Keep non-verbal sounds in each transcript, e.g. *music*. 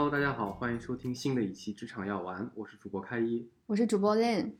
Hello，大家好，欢迎收听新的一期职场药丸，我是主播开一。我是主播 Lin，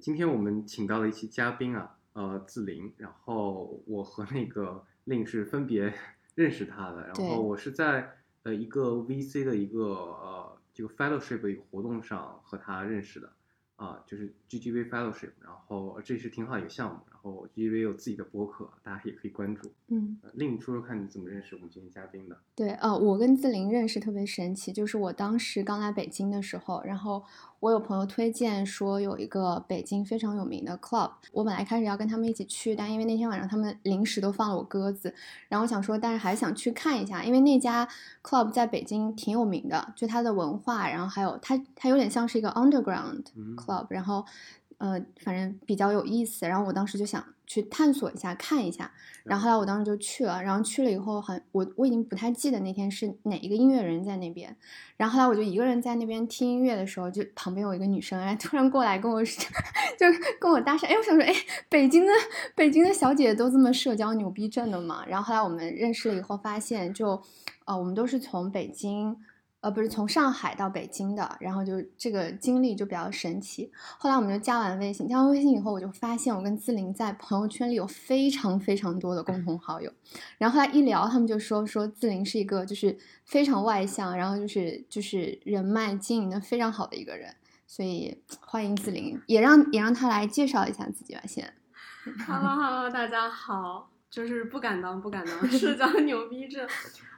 今天我们请到了一期嘉宾啊，呃，自林，然后我和那个 Lin 是分别 *laughs* 认识他的，然后我是在呃一个 VC 的一个呃这个 fellowship 的一个活动上和他认识的，啊、就是 GGV fellowship，然后这是挺好一个项目，然后 GGV 有自己的博客，大家也可以关注。嗯，呃 Lin 说说看你怎么认识我们今天嘉宾的？对，呃，我跟自林认识特别神奇，就是我当时刚来北京的时候，然后我有朋友推荐说有一个北京非常有名的 club，我本来开始要跟他们一起去，但因为那天晚上他们临时都放了我鸽子，然后我想说，但是还想去看一下，因为那家 club 在北京挺有名的，就它的文化，然后还有它它有点像是一个 underground 嗯 club，然后呃，反正比较有意思。然后我当时就想去探索一下，看一下。然后后来我当时就去了，然后去了以后很，我我已经不太记得那天是哪一个音乐人在那边。然后后来我就一个人在那边听音乐的时候，就旁边有一个女生，哎，突然过来跟我说，*laughs* 就跟我搭讪。哎，我想说，哎，北京的北京的小姐姐都这么社交牛逼症的嘛？然后后来我们认识了以后，发现就，呃，我们都是从北京。呃，不是从上海到北京的，然后就这个经历就比较神奇。后来我们就加完微信，加完微信以后，我就发现我跟自林在朋友圈里有非常非常多的共同好友。然后后来一聊，他们就说说自林是一个就是非常外向，然后就是就是人脉经营的非常好的一个人。所以欢迎自林，也让也让他来介绍一下自己吧，先。Hello Hello，大家好，就是不敢当不敢当，*laughs* 社交牛逼症。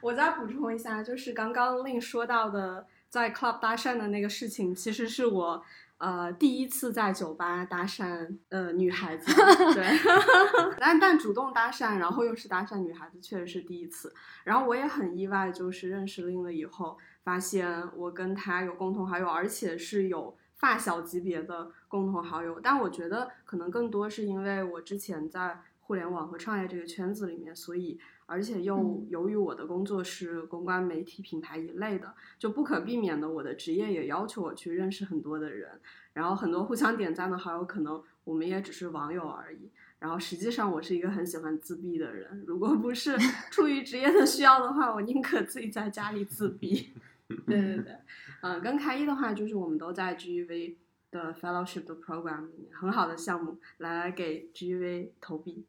我再补充一下，就是刚刚令说到的在 club 搭讪的那个事情，其实是我呃第一次在酒吧搭讪呃女孩子，对，*laughs* 但但主动搭讪，然后又是搭讪女孩子，确实是第一次。然后我也很意外，就是认识令了以后，发现我跟他有共同好友，而且是有。发小级别的共同好友，但我觉得可能更多是因为我之前在互联网和创业这个圈子里面，所以而且又嗯由于我的工作是公关、媒体、品牌一类的，就不可避免的，我的职业也要求我去认识很多的人，然后很多互相点赞的好友，可能我们也只是网友而已。然后实际上我是一个很喜欢自闭的人，如果不是出于职业的需要的话，我宁可自己在家里自闭。*laughs* 对对对，嗯，跟开一的话，就是我们都在 GEV 的 fellowship 的 program 里面，很好的项目，来来给 GEV 投币。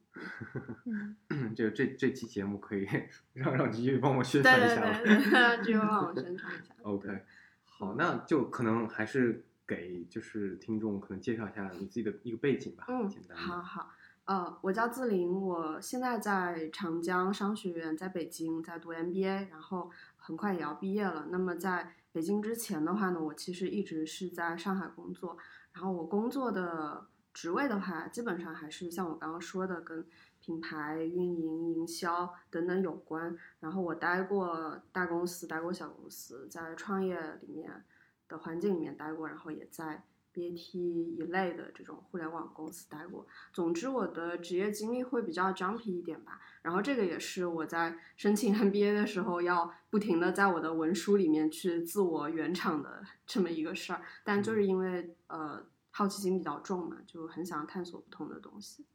嗯，*coughs* 这个这这期节目可以 *laughs* 让让 GV 帮我宣对对传一下吗。对对，GEV 帮我宣传一下。*laughs* OK，好，那就可能还是给就是听众可能介绍一下你自己的一个背景吧，嗯简，单。好好。呃，我叫自林，我现在在长江商学院，在北京在读 MBA，然后很快也要毕业了。那么在北京之前的话呢，我其实一直是在上海工作，然后我工作的职位的话，基本上还是像我刚刚说的，跟品牌运营、营销等等有关。然后我待过大公司，待过小公司，在创业里面的环境里面待过，然后也在 BAT 一类的这种互联网公司待过。总之，我的职业经历会比较 jumpy 一点吧。然后这个也是我在申请 MBA 的时候要不停的在我的文书里面去自我圆场的 *laughs* 这么一个事儿。但就是因为呃好奇心比较重嘛，就很想探索不同的东西。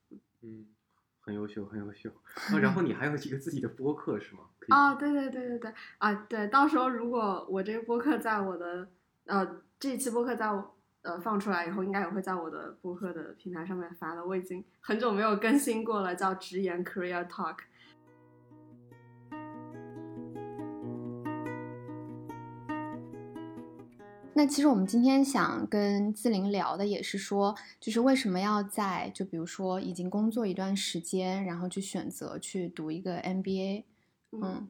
嗯，很优秀，很优秀。啊，然后你还有一个自己的播客是吗？啊，对对对对对啊，对，到时候如果我这个播客在我的呃这一期播客在我呃放出来以后，应该也会在我的播客的平台上面发的。我已经很久没有更新过了，叫直言 Career Talk。那其实我们今天想跟自玲聊的也是说，就是为什么要在就比如说已经工作一段时间，然后去选择去读一个 MBA，嗯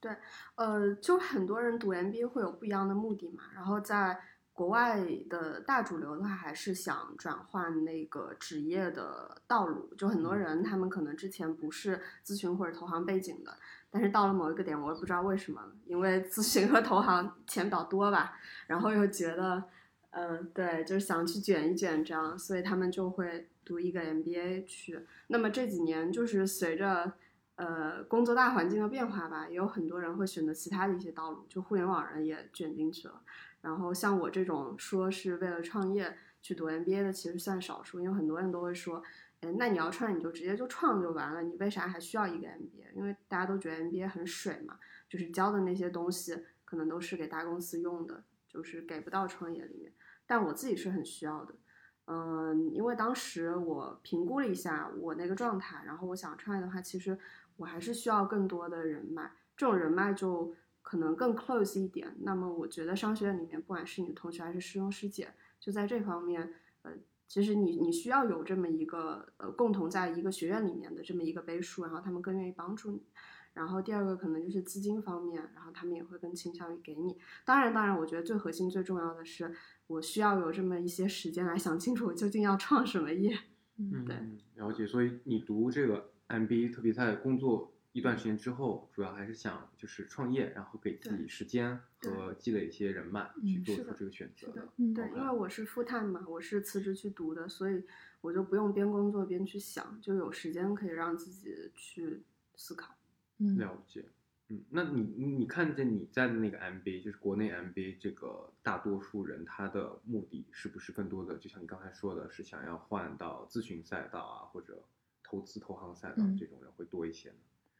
对呃，就很多人读 MBA 会有不一样的目的嘛，然后在国外的大主流的话，还是想转换那个职业的道路。就很多人他们可能之前不是咨询或者投行背景的，但是到了某一个点，我也不知道为什么，因为咨询和投行钱比较多吧，然后又觉得，呃，对，就是想去卷一卷这样，所以他们就会读一个 MBA 去。那么这几年就是随着呃工作大环境的变化吧，也有很多人会选择其他的一些道路，就互联网人也卷进去了。然后像我这种说是为了创业去读 MBA 的，其实算少数，因为很多人都会说，哎，那你要创你就直接就创就完了，你为啥还需要一个 MBA？因为大家都觉得 MBA 很水嘛，就是教的那些东西可能都是给大公司用的，就是给不到创业里面。但我自己是很需要的，嗯，因为当时我评估了一下我那个状态，然后我想创业的话，其实我还是需要更多的人脉，这种人脉就可能更 close 一点。那么我觉得商学院里面，不管是你的同学还是师兄师姐，就在这方面，呃，其实你你需要有这么一个呃共同在一个学院里面的这么一个背书，然后他们更愿意帮助你。然后第二个可能就是资金方面，然后他们也会更倾向于给你。当然，当然，我觉得最核心、最重要的是，我需要有这么一些时间来想清楚我究竟要创什么业。嗯对嗯，了解。所以你读这个 MBA，特别在工作一段时间之后，主要还是想就是创业，然后给自己时间和积累一些人脉，嗯去做出这个选择的嗯对，因为我是 full time 嘛，我是辞职去读的，所以我就不用边工作边去想，就有时间可以让自己去思考。嗯了解。嗯，那你你你看见你在的那个 MBA，就是国内 MBA 这个大多数人他的目的是不是更多的，就像你刚才说的，是想要换到咨询赛道啊，或者投资投行赛道嗯这种人会多一些呢？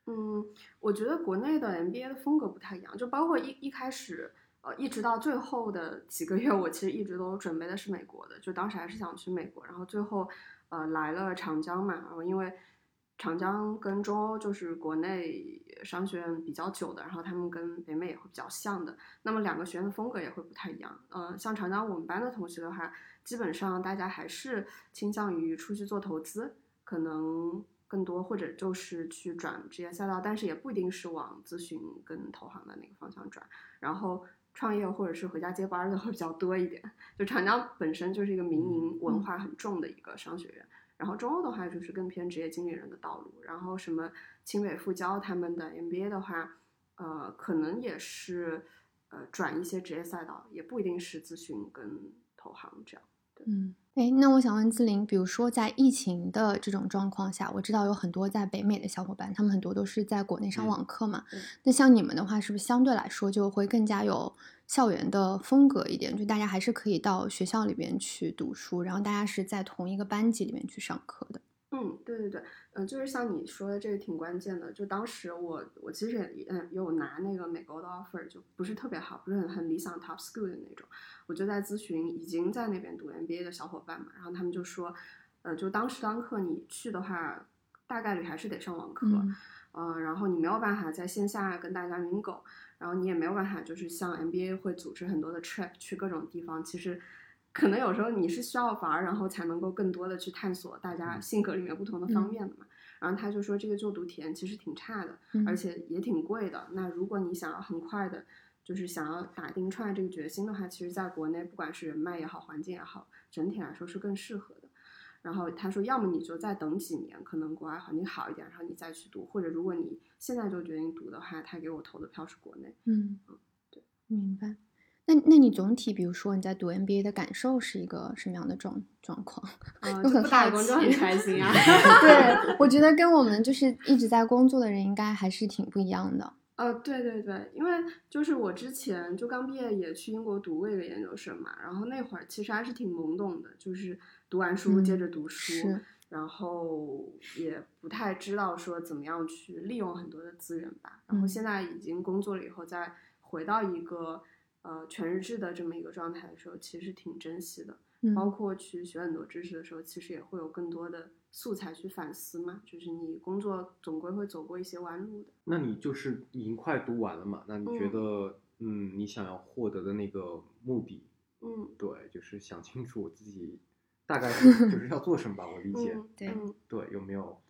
嗯，我觉得国内的 MBA 的风格不太一样，就包括一一开始，呃，一直到最后的几个月，我其实一直都准备的是美国的，就当时还是想去美国，然后最后，呃，来了长江嘛，然后因为长江跟中欧就是国内商学院比较久的，然后他们跟北美也会比较像的，那么两个学院的风格也会不太一样。呃，像长江我们班的同学的话，基本上大家还是倾向于出去做投资，可能更多或者就是去转职业赛道，但是也不一定是往咨询跟投行的那个方向转。然后创业或者是回家接班儿的会比较多一点。就长江本身就是一个民营文化很重的一个商学院，然后中欧的话就是更偏职业经理人的道路，然后什么清北复交他们的 MBA 的话，呃，可能也是呃转一些职业赛道，也不一定是咨询跟投行这样。嗯，哎，那我想问志玲，比如说在疫情的这种状况下，我知道有很多在北美的小伙伴，他们很多都是在国内上嗯网课嘛。嗯那像你们的话，是不是相对来说就会更加有校园的风格一点？就大家还是可以到学校里边去读书，然后大家是在同一个班级里面去上课的。嗯，对对对，嗯、就是像你说的，这个挺关键的。就当时我我其实也嗯有拿那个美国的 offer，就不是特别好，不是很很理想 top school 的那种。我就在咨询已经在那边读 MBA 的小伙伴嘛，然后他们就说，呃，就当时当课你去的话，大概率还是得上网课，嗯呃，然后你没有办法在线下跟大家 mingle，然后你也没有办法就是像 MBA 会组织很多的 trip 去各种地方，其实可能有时候你是需要玩儿，然后才能够更多的去探索大家性格里面不同的方嗯面的嘛。然后他就说这个就读体验其实挺差的，嗯而且也挺贵的。那如果你想要很快的，就是想要打定出来这个决心的话，其实在国内不管是人脉也好，环境也好，整体来说是更适合的。然后他说，要么你就再等几年，可能国外环境好一点，然后你再去读；或者如果你现在就决定读的话，他给我投的票是国内。嗯嗯，对，明白。那那你总体，比如说你在读 MBA 的感受是一个什么样的状状况？啊、*laughs* 就很不打工就很开心啊。*laughs* *laughs* 对，我觉得跟我们就是一直在工作的人应该还是挺不一样的。呃，对对对，因为就是我之前就刚毕业也去英国读过一个研究生嘛，然后那会儿其实还是挺懵懂的，就是读完书接嗯着读书，是然后也不太知道说怎么样去利用很多的资源吧。然后嗯现在已经工作了以后，再回到一个呃全日制的这么一个状态的时候，其实挺珍惜的。嗯包括去学很多知识的时候，其实也会有更多的素材去反思嘛。就是你工作总归会走过一些弯路的。那你就是已经快读完了嘛？那你觉嗯得，嗯，你想要获得的那个目的，嗯，对，就是想清楚我自己大概 *laughs* 是就是要做什么吧？我理解，嗯，*laughs* 对嗯对，有没有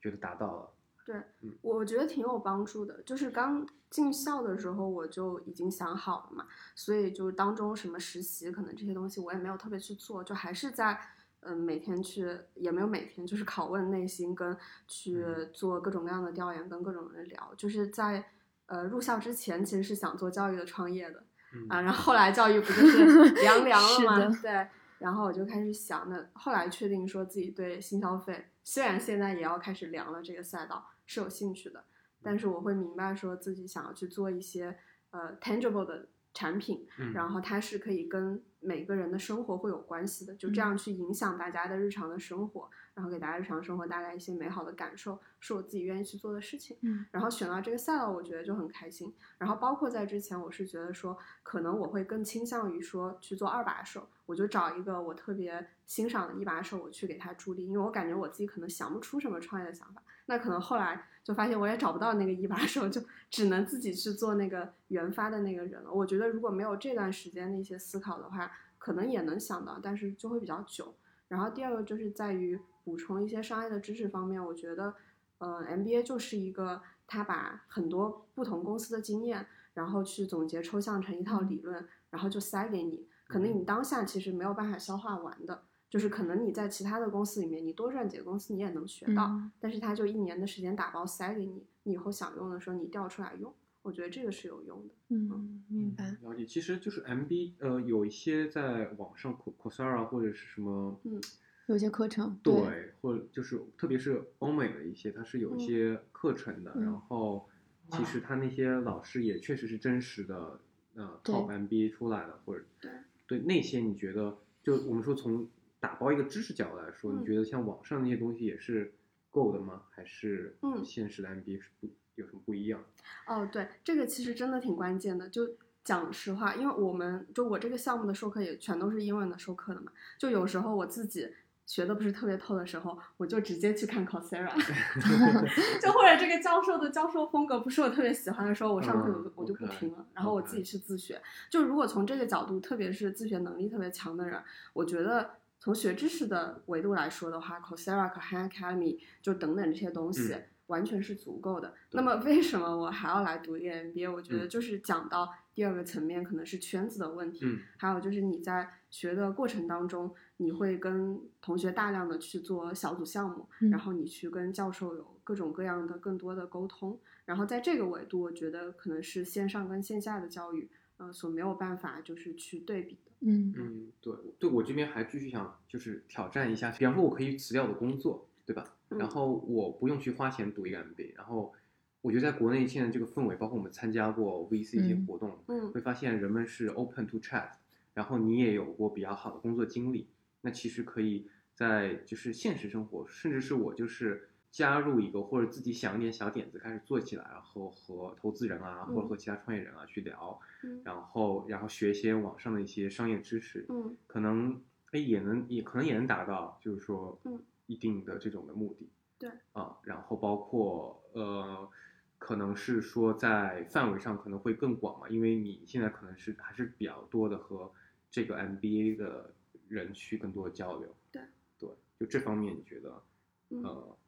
觉得达到了？对嗯，我觉得挺有帮助的。就是刚进校的时候，我就已经想好了嘛，所以就当中什么实习，可能这些东西我也没有特别去做，就还是在嗯、每天去，也没有每天，就是拷问内心，跟去嗯做各种各样的调研，跟各种人聊。就是在呃入校之前，其实是想做教育的创业的，嗯啊，然后后来教育不就是 *laughs* 凉凉了吗？对，然后我就开始想，那后来确定说自己对新消费，虽然现在也要开始凉了这个赛道是有兴趣的，但是我会明白说自己想要去做一些呃 tangible 的产品，嗯然后它是可以跟每个人的生活会有关系的，就这样去影响大家的日常的生活，然后给大家日常生活带来一些美好的感受，是我自己愿意去做的事情。嗯然后选到这个赛道，我觉得就很开心。然后包括在之前，我是觉得说，可能我会更倾向于说去做二把手，我就找一个我特别欣赏的一把手，我去给他助力，因为我感觉我自己可能想不出什么创业的想法。那可能后来就发现我也找不到那个一把手，就只能自己去做那个研发的那个人了。我觉得如果没有这段时间的一些思考的话，可能也能想到，但是就会比较久。然后第二个就是在于补充一些商业的知识方面，我觉得，呃，MBA 就是一个他把很多不同公司的经验，然后去总结抽象成一套理论，然后就塞给你。可能你当下其实没有办法消化完的，就是可能你在其他的公司里面，你多赚几个公司你也能学到，嗯但是他就一年的时间打包塞给你，你以后想用的时候你调出来用。我觉得这个是有用的。嗯，明白。了解，其实就是 MB，呃，有一些在网上 Co- Coursera 或者是什么，嗯有些课程对，或者就是特别是欧美的一些，它是有一些课程的，嗯然后其实他那些老师也确实是真实的，呃对，Top MBA 出来的，或者对对那些你觉得，就我们说从打包一个知识角度来说，嗯你觉得像网上那些东西也是够的吗？还是嗯现实的 MBA 是不有什么不一样？哦，对，这个其实真的挺关键的。就讲实话，因为我们就我这个项目的授课也全都是英文的授课的嘛，就有时候我自己学的不是特别透的时候，我就直接去看 Coursera，*laughs* 就或者这个教授的教授风格不是我特别喜欢的时候，我上课我我就不听了，然后我自己去自学。就如果从这个角度，特别是自学能力特别强的人，我觉得。从学知识的维度来说的话，Coursera 和 Han Academy 就等等这些东西，嗯完全是足够的。对那么为什么我还要来读一个 MBA？我觉得嗯就是讲到第二个层面，可能是圈子的问题，嗯还有就是你在学的过程当中，你会跟同学大量的去做小组项目，嗯然后你去跟教授有各种各样的更多的沟通。然后在这个维度，我觉得可能是线上跟线下的教育，呃，所没有办法就是去对比的。嗯嗯，对，对我这边还继续想就是挑战一下，比方说我可以辞掉我的工作，对吧？嗯然后我不用去花钱读一个 MBA，然后我觉得在国内现在这个氛围，包括我们参加过 VC 一些嗯活动，嗯会发现人们是 open to chat，然后你也有过比较好的工作经历，那其实可以在就是现实生活，甚至是我就是加入一个或者自己想一点小点子开始做起来，然后和投资人啊，嗯或者和其他创业人啊去聊，嗯然后然后学一些网上的一些商业知识，嗯可能哎也能也可能也能达到，就是说嗯一定的这种的目的。对啊，然后包括呃，可能是说在范围上可能会更广嘛，因为你现在可能是还是比较多的和这个 MBA 的人去更多的交流。对对，就这方面你觉得嗯。呃，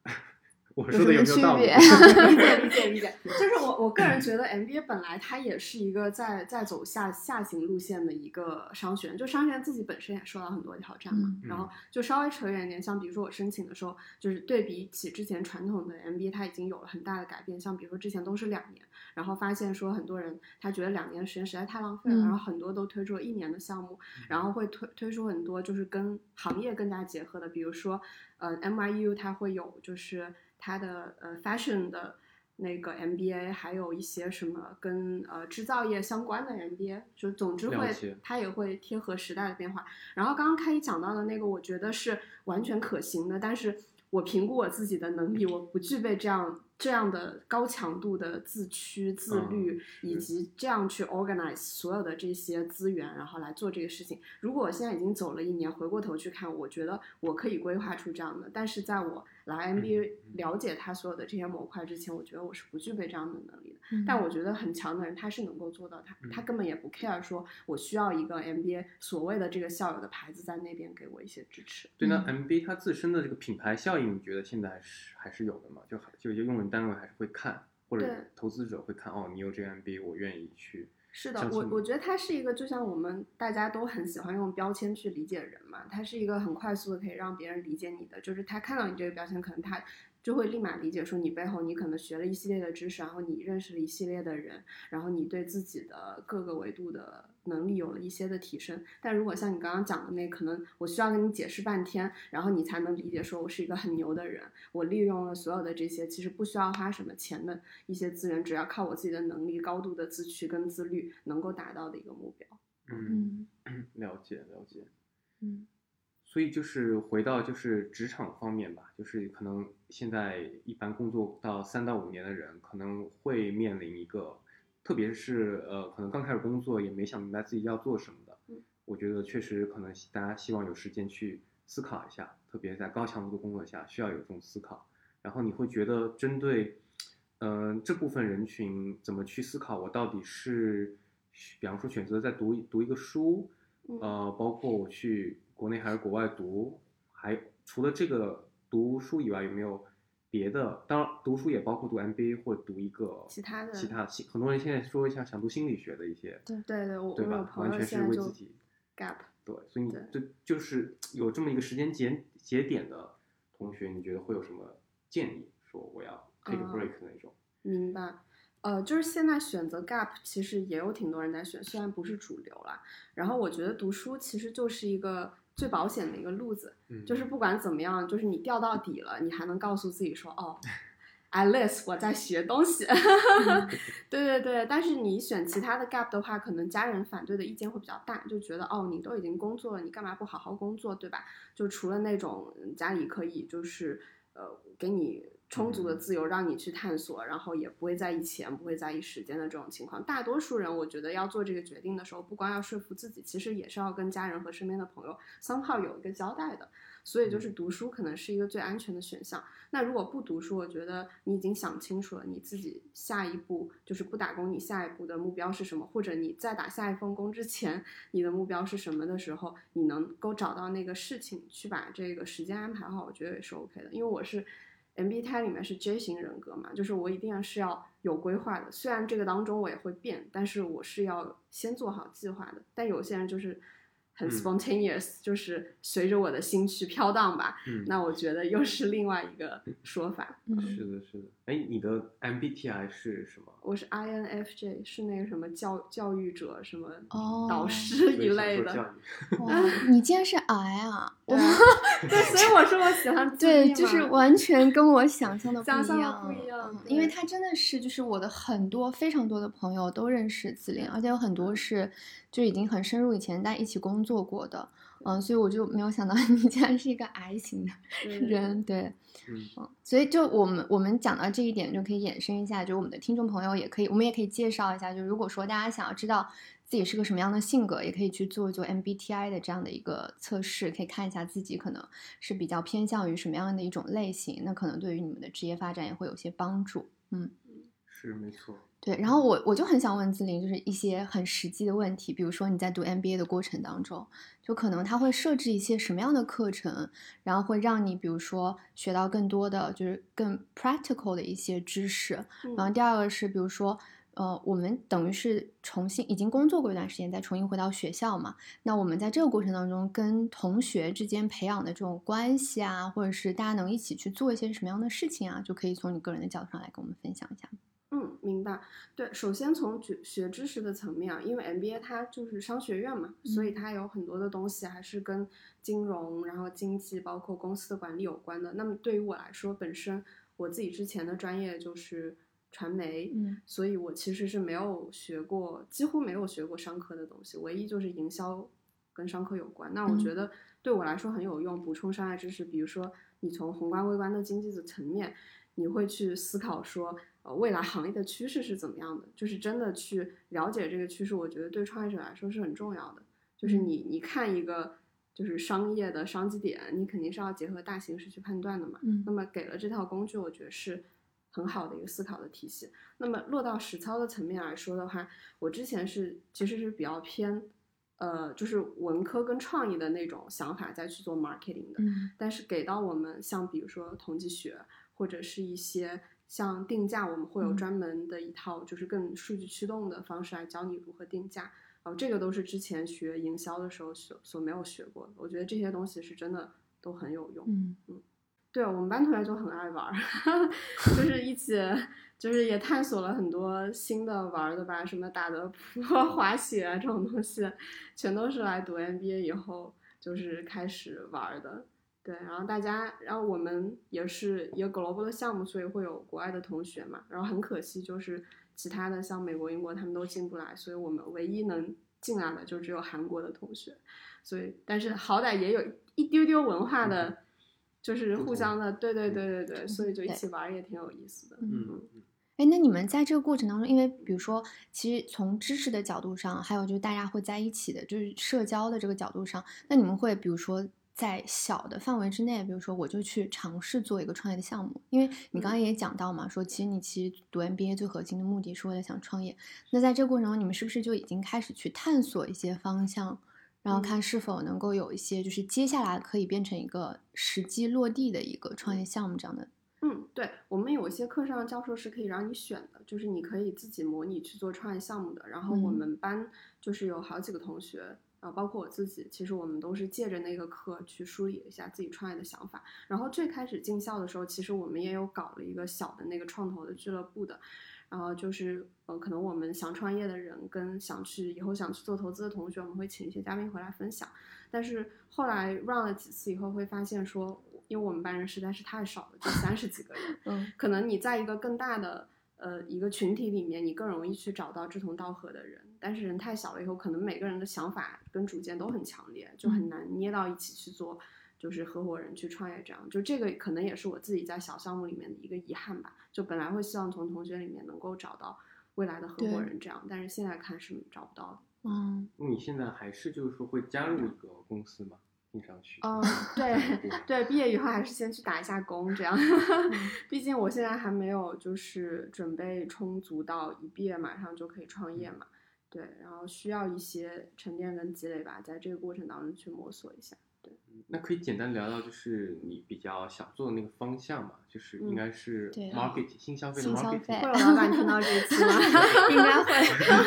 我有说的有什么没有道理？区 *laughs* 别理解理解理解，就是我我个人觉得 MBA 本来它也是一个在在走下下行路线的一个商学院，就商学院自己本身也受到很多挑战嘛。嗯然后就稍微扯远一点，像比如说我申请的时候，就是对比起之前传统的 MBA，它已经有了很大的改变。像比如说之前都是两年，然后发现说很多人他觉得两年时间实在太浪费了，嗯然后很多都推出了一年的项目，然后会推推出很多就是跟行业更加结合的，比如说呃 MIU 它会有就是它的呃 fashion 的那个 MBA，还有一些什么跟呃制造业相关的 MBA，就总之会了解它也会贴合时代的变化。然后刚刚开始讲到的那个，我觉得是完全可行的，但是我评估我自己的能力，我不具备这样这样的高强度的自驱、自律，是以及这样去 organize 所有的这些资源，然后来做这个事情。如果我现在已经走了一年，回过头去看，我觉得我可以规划出这样的，但是在我来 MBA 了解他所有的这些模块之前，我觉得我是不具备这样的能力的。嗯但我觉得很强的人，他是能够做到他，他根本也不 care 说我需要一个 MBA 所谓的这个校友的牌子在那边给我一些支持。对，那嗯 MBA 它自身的这个品牌效应，你觉得现在还是还是有的吗？就就一些用人单位还是会看，或者投资者会看，哦，你有这个 MBA，我愿意去。是的我我觉得它是一个，就像我们大家都很喜欢用标签去理解人嘛，它是一个很快速的可以让别人理解你的，就是他看到你这个标签，可能他就会立马理解说你背后你可能学了一系列的知识，然后你认识了一系列的人，然后你对自己的各个维度的能力有了一些的提升。但如果像你刚刚讲的那，可能我需要跟你解释半天，然后你才能理解说我是一个很牛的人，我利用了所有的这些其实不需要花什么钱的一些资源，只要靠我自己的能力、高度的自驱跟自律能够达到的一个目标。嗯，嗯了解了解。嗯所以就是回到就是职场方面吧，就是可能现在一般工作到三到五年的人，可能会面临一个，特别是呃，可能刚开始工作也没想明白自己要做什么的嗯，我觉得确实可能大家希望有时间去思考一下，特别在高强度的工作下需要有这种思考。然后你会觉得针对，嗯、这部分人群怎么去思考，我到底是，比方说选择在读一读一个书，嗯呃，包括我去国内还是国外读，还除了这个读书以外，有没有别的？当然，读书也包括读 MBA 或者读一个其他的其他心很多人现在说一下想读心理学的一些，对对，对我完全是为自己 gap，对，所以你这就是有这么一个时间节节点的同学，你觉得会有什么建议？说我要 take break 那种？明白。呃，就是现在选择 gap，其实也有挺多人在选，虽然不是主流啦。然后我觉得读书其实就是一个最保险的一个路子，嗯，就是不管怎么样，就是你掉到底了，你还能告诉自己说，哦，at least 我在学东西。*laughs* 对对对，但是你选其他的 gap 的话，可能家人反对的意见会比较大，就觉得哦，你都已经工作了，你干嘛不好好工作，对吧？就除了那种嗯家里可以就是呃给你充足的自由，让你去探索，然后也不会在意钱，不会在意时间的这种情况，大多数人我觉得要做这个决定的时候，不光要说服自己，其实也是要跟家人和身边的朋友 somehow 有一个交代的。所以就是读书可能是一个最安全的选项。那如果不读书，我觉得你已经想清楚了，你自己下一步就是不打工，你下一步的目标是什么，或者你在打下一份工之前，你的目标是什么的时候，你能够找到那个事情去把这个时间安排好，我觉得也是 OK 的。因为我是 MBTI 里面是 J 型人格嘛，就是我一定是要有规划的，虽然这个当中我也会变，但是我是要先做好计划的。但有些人就是很嗯 spontaneous，、就是随着我的心去飘荡吧。嗯，那我觉得又是另外一个说法。嗯是的，是的。哎，你的 MBTI 是什么？我是 INFJ，是那个什么教教育者什么哦导师 *laughs* 一类的。哇，你竟然是 I 啊！*laughs* 对所以我说我喜欢 *laughs* 对，就是完全跟我想象的不想象的一样，不一样嗯因为他真的是，就是我的很多非常多的朋友都认识子琳，而且有很多是就已经很深入以前大家一起工作过的，嗯，所以我就没有想到你竟然是一个 I 型的对人，对，嗯嗯，所以就我们我们讲到这一点，就可以衍生一下，就我们的听众朋友也可以，我们也可以介绍一下，就如果说大家想要知道自己是个什么样的性格，也可以去做一做 MBTI 的这样的一个测试，可以看一下自己可能是比较偏向于什么样的一种类型，那可能对于你们的职业发展也会有些帮助。嗯，是没错。对。然后我我就很想问自林，就是一些很实际的问题，比如说你在读 MBA 的过程当中，就可能他会设置一些什么样的课程，然后会让你比如说学到更多的就是更 practical 的一些知识。嗯然后第二个是，比如说，呃，我们等于是重新已经工作过一段时间，再重新回到学校嘛。那我们在这个过程当中，跟同学之间培养的这种关系啊，或者是大家能一起去做一些什么样的事情啊，就可以从你个人的角度上来跟我们分享一下。嗯，明白。对，首先从学学知识的层面啊，因为 MBA 它就是商学院嘛，所以嗯它有很多的东西还是跟金融、然后经济，包括公司的管理有关的。那么对于我来说，本身我自己之前的专业就是传媒，嗯所以我其实是没有学过，几乎没有学过商科的东西，唯一就是营销跟商科有关。那我嗯觉得对我来说很有用，补充商业知识，比如说你从宏观微观的经济的层面，你会去思考说，呃，未来行业的趋势是怎么样的，就是真的去了解这个趋势，我觉得对创业者来说是很重要的。就是嗯你你看一个就是商业的商机点，你肯定是要结合大形势去判断的嘛。嗯那么给了这套工具，我觉得是很好的一个思考的体系。那么落到实操的层面来说的话，我之前是其实是比较偏，呃，就是文科跟创意的那种想法再去做 marketing 的。嗯但是给到我们像比如说统计学或者是一些像定价，我们会有嗯专门的一套就是更数据驱动的方式来教你如何定价。然后，这个都是之前学营销的时候所所没有学过的。我觉得这些东西是真的都很有用。嗯嗯对我们班同学就很爱玩儿，*laughs* 就是一起，就是也探索了很多新的玩儿的吧，什么打德扑、滑雪啊这种东西，全都是来读 MBA 以后就是开始玩儿的。对，然后大家，然后我们也是一个 global 的项目，所以会有国外的同学嘛。然后很可惜，就是其他的像美国、英国他们都进不来，所以我们唯一能进来的就只有韩国的同学，所以但是好歹也有一丢丢文化的，就是互相的，对对对对对，所以就一起玩也挺有意思的。嗯嗯哎，那你们在这个过程当中，因为比如说，其实从知识的角度上，还有就是大家会在一起的，就是社交的这个角度上，那你们会比如说在小的范围之内，比如说我就去尝试做一个创业的项目，因为你刚刚也讲到嘛，说其实你其实读 MBA 最核心的目的是为了想创业。那在这个过程中，你们是不是就已经开始去探索一些方向，然后看是否能够有一些就是接下来可以变成一个实际落地的一个创业项目这样的？嗯，对，我们有一些课上教授是可以让你选的，就是你可以自己模拟去做创业项目的。然后我嗯们班就是有好几个同学，啊，包括我自己，其实我们都是借着那个课去梳理了一下自己创业的想法。然后最开始进校的时候，其实我们也有搞了一个小的那个创投的俱乐部的。然后就是，呃，可能我们想创业的人跟想去以后想去做投资的同学，我们会请一些嘉宾回来分享。但是后来 run 了几次以后，会发现说，因为我们班人实在是太少了，就三十几个人，嗯可能你在一个更大的呃一个群体里面，你更容易去找到志同道合的人。但是人太小了以后，可能每个人的想法跟主见都很强烈，就很难捏到一起去做，就是合伙人去创业这样。就这个可能也是我自己在小项目里面的一个遗憾吧。就本来会希望从同学里面能够找到未来的合伙人这样，但是现在看是找不到的。嗯你现在还是就是说会加入一个公司吗？听上去。*laughs* 嗯，对对，毕业以后还是先去打一下工，这样。*laughs* 毕竟我现在还没有就是准备充足到一毕业马上就可以创业嘛。对，然后需要一些沉淀跟积累吧，在这个过程当中去摸索一下。对，那可以简单聊聊，就是你比较想做的那个方向嘛？就是应嗯该是对 marketing 新消费的 marketing。费会有老板听到这一期吗？*laughs* 应该会。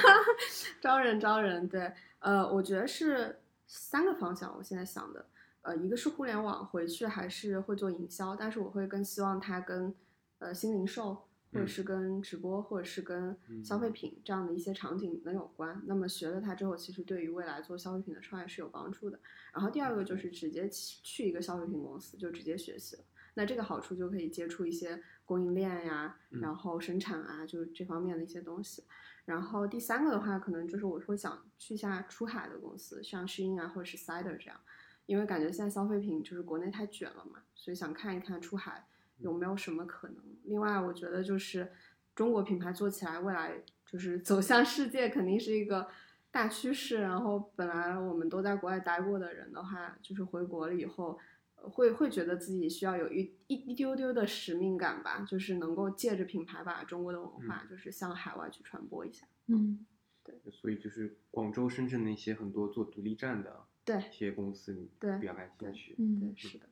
*laughs* 招人招人，对，呃，我觉得是三个方向。我现在想的，呃，一个是互联网，回去还是会做营销，但是我会更希望它跟呃新零售，或者嗯是跟直播，或者是跟消费品这样的一些场景能有关。那么学了它之后，其实对于未来做消费品的创业是有帮助的。然后第二个就是直接去去一个消费品公司，就直接学习了。那这个好处就可以接触一些供应链呀，嗯然后生产啊，就是这方面的一些东西。然后第三个的话，可能就是我会想去一下出海的公司，像 Shein 啊，或者是 Cider 这样，因为感觉现在消费品就是国内太卷了嘛，所以想看一看出海有没有什么可能。另外，我觉得就是中国品牌做起来，未来就是 *laughs* 走向世界，肯定是一个大趋势。然后本来我们都在国外待过的人的话，就是回国了以后。呃会会觉得自己需要有一一一丢丢的使命感吧，就是能够借着品牌把中国的文化，就是向海外去传播一下。嗯对所以就是广州、深圳那些很多做独立站的对一些公司，你对比较感兴趣。嗯对，，是的。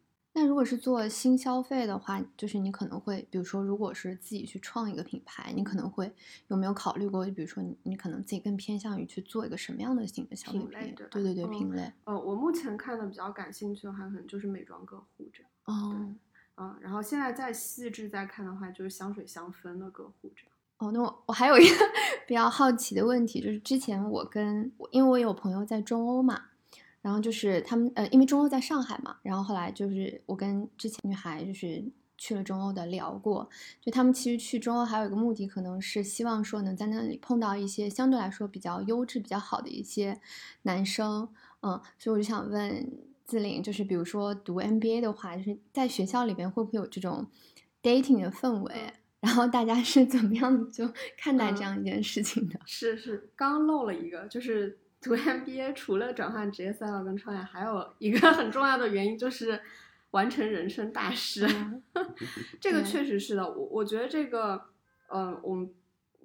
那如果是做新消费的话，就是你可能会，比如说，如果是自己去创一个品牌，你可能会有没有考虑过，比如说你你可能自己更偏向于去做一个什么样的新的消费品？品类对对对品类。呃，我目前看的比较感兴趣的话，可能就是美妆个护这样。哦啊、然后现在再细致再看的话，就是香水香氛的个护这样。哦，那我我还有一个 *laughs* 比较好奇的问题，就是之前我跟我因为我有朋友在中欧嘛，然后就是他们呃，因为中欧在上海嘛，然后后来就是我跟之前女孩就是去了中欧的聊过，就他们其实去中欧还有一个目的，可能是希望说能在那里碰到一些相对来说比较优质、比较好的一些男生，嗯，所以我就想问自领，就是比如说读 MBA 的话，就是在学校里边会不会有这种 dating 的氛围？然后大家是怎么样就看待这嗯样一件事情的？是是，刚刚漏了一个，就是读 MBA 除了转换职业赛道跟创业，还有一个很重要的原因就是完成人生大事。嗯 *laughs* *laughs* 这个确实是的，我我觉得这个，呃，我们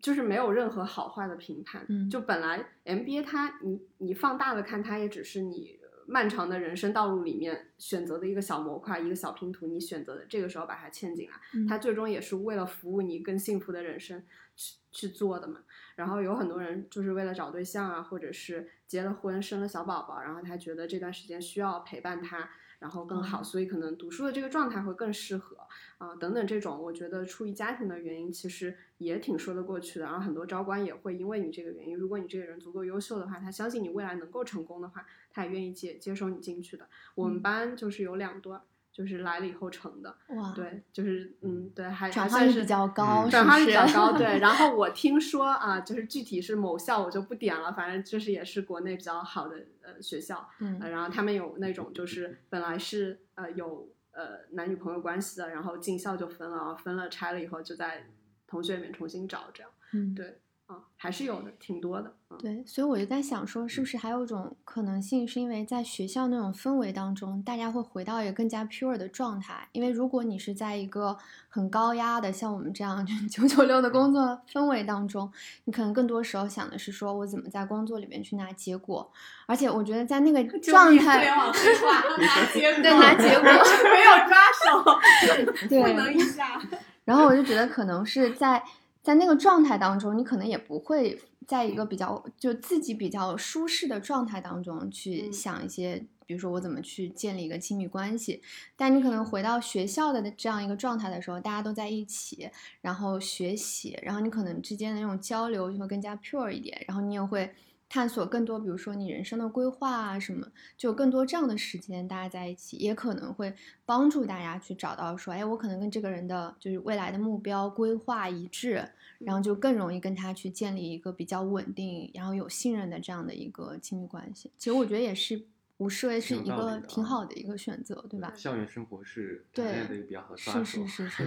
就是没有任何好坏的评判。嗯就本来 MBA 它，你你放大了看，它也只是你漫长的人生道路里面选择的一个小模块，一个小拼图，你选择的这个时候把它嵌进来，嗯它最终也是为了服务你更幸福的人生去去做的嘛。然后有很多人就是为了找对象啊，或者是结了婚生了小宝宝，然后他觉得这段时间需要陪伴他，然后更好，哦所以可能读书的这个状态会更适合啊、等等这种，我觉得出于家庭的原因，其实也挺说得过去的。然后很多招官也会因为你这个原因，如果你这个人足够优秀的话，他相信你未来能够成功的话，他也愿意接接收你进去的。我们嗯班就是有两对儿。就是来了以后成的。哇，，对，就是嗯，对，还转还算是化率比较高，转化率比较高，对。*laughs* 然后我听说啊，就是具体是某校我就不点了，反正就是也是国内比较好的呃学校，呃，嗯然后他们有那种就是本来是呃有呃男女朋友关系的，然后进校就分了，分了拆了以后就在同学里面重新找这样，嗯，对，啊，还是有的，挺多的，嗯，对，所以我就在想说，是不是还有一种可能性，是因为在学校那种氛围当中，大家会回到一个更加 pure 的状态。因为如果你是在一个很高压的，像我们这样 *laughs* 九九六的工作氛围当中，你可能更多时候想的是说我怎么在工作里面去拿结果。而且我觉得在那个 *laughs* 状态，*laughs* 黑化，拿结果，对拿结果没有抓手，对不能一下，然后我就觉得可能是在在那个状态当中，你可能也不会在一个比较就自己比较舒适的状态当中去嗯想一些，比如说我怎么去建立一个亲密关系。但你可能回到学校的这样一个状态的时候，大家都在一起，然后学习，然后你可能之间的那种交流就会更加 pure 一点，然后你也会。探索更多，比如说你人生的规划啊什么，就更多这样的时间，大家在一起，也可能会帮助大家去找到说，哎，我可能跟这个人的就是未来的目标规划一致，然后就更容易跟他去建立一个比较稳定，然后有信任的这样的一个亲密关系。其实我觉得也是无视为是一个挺好的一个选择，对吧？校园生活是谈对恋爱的一个比较好的是，是 *laughs* *laughs* 是是，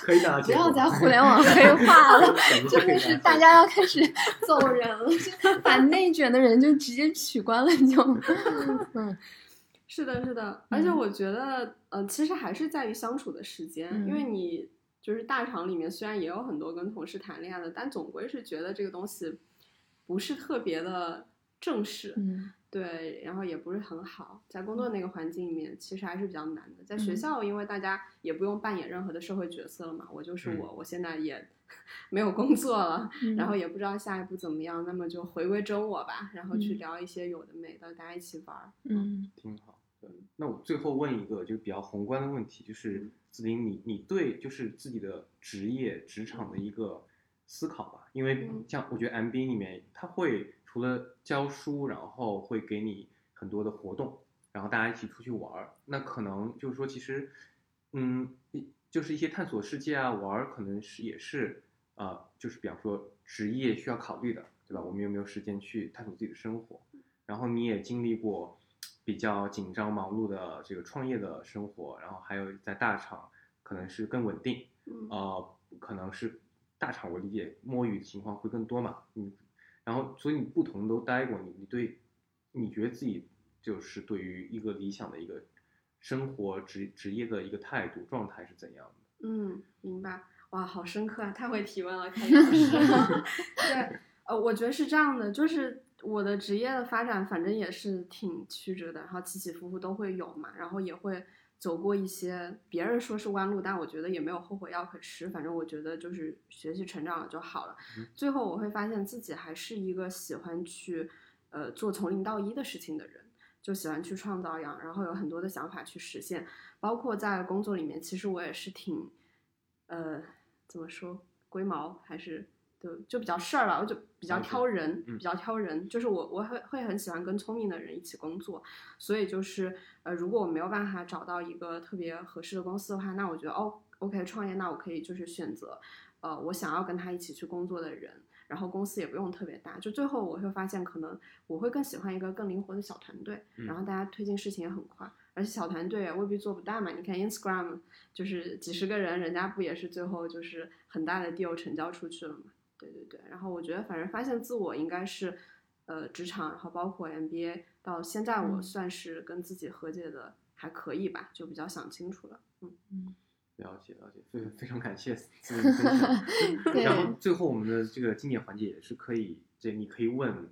可以的啊，不要在互联网黑化了。真的是大家要开始走人了，就把内卷的人就直接取关了就，*laughs* 嗯。是的，是的，而且嗯我。觉得，呃，其实还是在于相处的时间，因为嗯。你就是大厂里面虽然也有很多跟同事谈恋爱的，但总归是觉得这个东西不是特别的正式，嗯对，然后也不是很好，在工作那个环境里面，其实还是比较难的。在学嗯校，因为大家也不用扮演任何的社会角色了嘛，我就是嗯我，我现在也 *laughs* 没有工作了，嗯，然后也不知道下一步怎么样，那么就回归真我吧，然后去嗯聊一些有的没的，大家一起玩儿。嗯挺好。对，那我最后问一个就比较宏观的问题，就是子林，你你对就是自己的职业职场的一个思考吧？因为嗯像我觉得 MBA 里面，它会除了教书，然后会给你很多的活动，然后大家一起出去玩儿。那可能就是说，其实，嗯，一就是一些探索世界啊，玩儿可能是也是呃，就是比方说职业需要考虑的，对吧？我们有没有时间去探索自己的生活？然后你也经历过比较紧张忙碌的这个创业的生活，然后还有在大厂可能是更稳定，嗯呃，可能是大厂我理解摸鱼的情况会更多嘛，嗯，然后所以你不同都待过，你你对，你觉得自己就是对于一个理想的一个生活职职业的一个态度状态是怎样的？嗯，明白。哇，好深刻啊！太会提问了，凯丽老师。*laughs* 对，呃，我觉得是这样的，就是我的职业的发展，反正也是挺曲折的，然后起起伏伏都会有嘛，然后也会走过一些别人说是弯路，但我觉得也没有后悔药可吃。反正我觉得就是学习成长了就好了。嗯最后我会发现自己还是一个喜欢去呃做从零到一的事情的人。就喜欢去创造样，然后有很多的想法去实现，包括在工作里面，其实我也是挺，呃，怎么说，龟毛还是就就比较事儿了，我就比较挑人，嗯比较挑人，就是我我会会很喜欢跟聪明的人一起工作，所以就是呃，如果我没有办法找到一个特别合适的公司的话，那我觉得哦，OK，创业，那我可以就是选择，呃，我想要跟他一起去工作的人。然后公司也不用特别大，就最后我会发现，可能我会更喜欢一个更灵活的小团队，嗯然后大家推进事情也很快，而且小团队也未必做不大嘛。你看 Instagram 就是几十个人，人家不也是最后就是很大的 deal 成交出去了嘛？对对对。然后我觉得，反正发现自我应该是，呃，职场，然后包括 MBA，到现在我嗯算是跟自己和解的还可以吧，就比较想清楚了。嗯，嗯了解了解，非非常感谢。*laughs* 然后最后我们的这个经典环节也是可以，这你可以问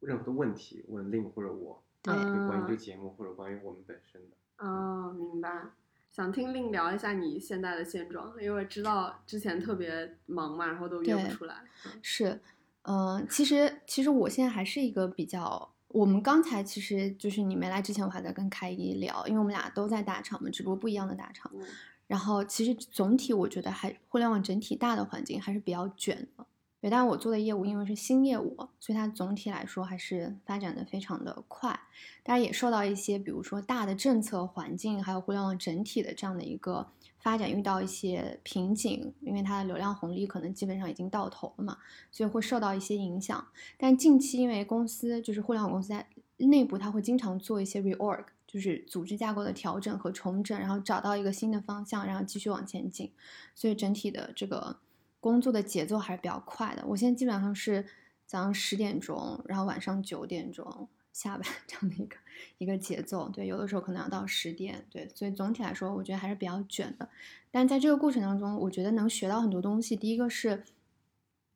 任何的问题，问 Lim 或者我，对就关于这个嗯节目或者关于我们本身的。哦，明白。想听令聊一下你现在的现状，因为知道之前特别忙嘛，然后都约不出来。嗯是，嗯、其实其实我现在还是一个比较，我们刚才其实就是你没来之前，我还在跟开一聊，因为我们俩都在大厂嘛，只不过不一样的大厂。嗯然后其实总体我觉得还互联网整体大的环境还是比较卷的，对，但我做的业务因为是新业务，所以它总体来说还是发展的非常的快。当然也受到一些，比如说大的政策环境，还有互联网整体的这样的一个发展遇到一些瓶颈，因为它的流量红利可能基本上已经到头了嘛，所以会受到一些影响。但近期因为公司就是互联网公司在内部，它会经常做一些 reorg，就是组织架构的调整和重整，然后找到一个新的方向，然后继续往前进。所以整体的这个。工作的节奏还是比较快的。我现在基本上是早上十点钟，然后晚上九点钟下班这样的一个一个节奏。对，有的时候可能要到十点。对，所以总体来说，我觉得还是比较卷的。但在这个过程当中，我觉得能学到很多东西。第一个是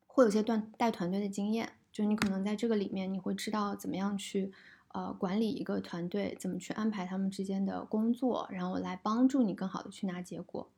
会有些段带团队的经验，就是你可能在这个里面，你会知道怎么样去呃管理一个团队，怎么去安排他们之间的工作，然后来帮助你更好的去拿结果。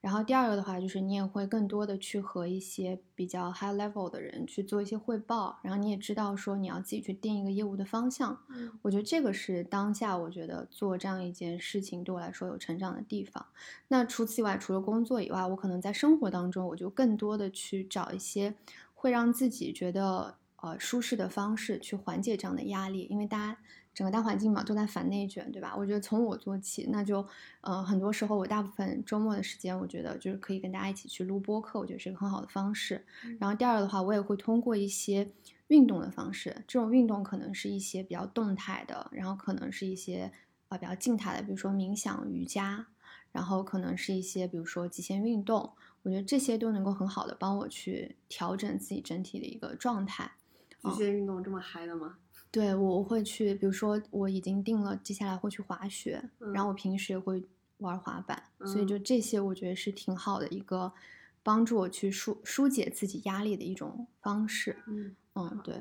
然后第二个的话，就是你也会更多的去和一些比较 high level 的人去做一些汇报，然后你也知道说你要自己去定一个业务的方向。嗯，我觉得这个是当下我觉得做这样一件事情对我来说有成长的地方。那除此以外，除了工作以外，我可能在生活当中，我就更多的去找一些会让自己觉得呃舒适的方式去缓解这样的压力，因为大家。整个大环境嘛，都在反内卷，对吧？我觉得从我做起，那就，呃，很多时候我大部分周末的时间，我觉得就是可以跟大家一起去录播课，我觉得是一个很好的方式。然后第二个的话，我也会通过一些运动的方式，这种运动可能是一些比较动态的，然后可能是一些啊比较静态的，比如说冥想、瑜伽，然后可能是一些比如说极限运动，我觉得这些都能够很好的帮我去调整自己整体的一个状态。极限运动这么嗨的吗？对，我会去，比如说我已经定了，接下来会去滑雪，然后我平时也会玩滑板，所以就这些，我觉得是挺好的一个帮助我去疏疏解自己压力的一种方式。嗯嗯，对。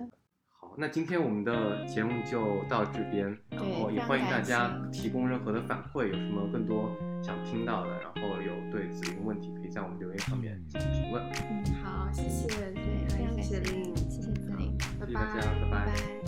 好，那今天我们的节目就到这边，然后也欢迎大家提供任何的反馈，有什么更多想听到的，然后有对子林问题，可以在我们留言上面进行评论。嗯，好，谢谢，对，非常谢谢林，谢谢子林，拜拜。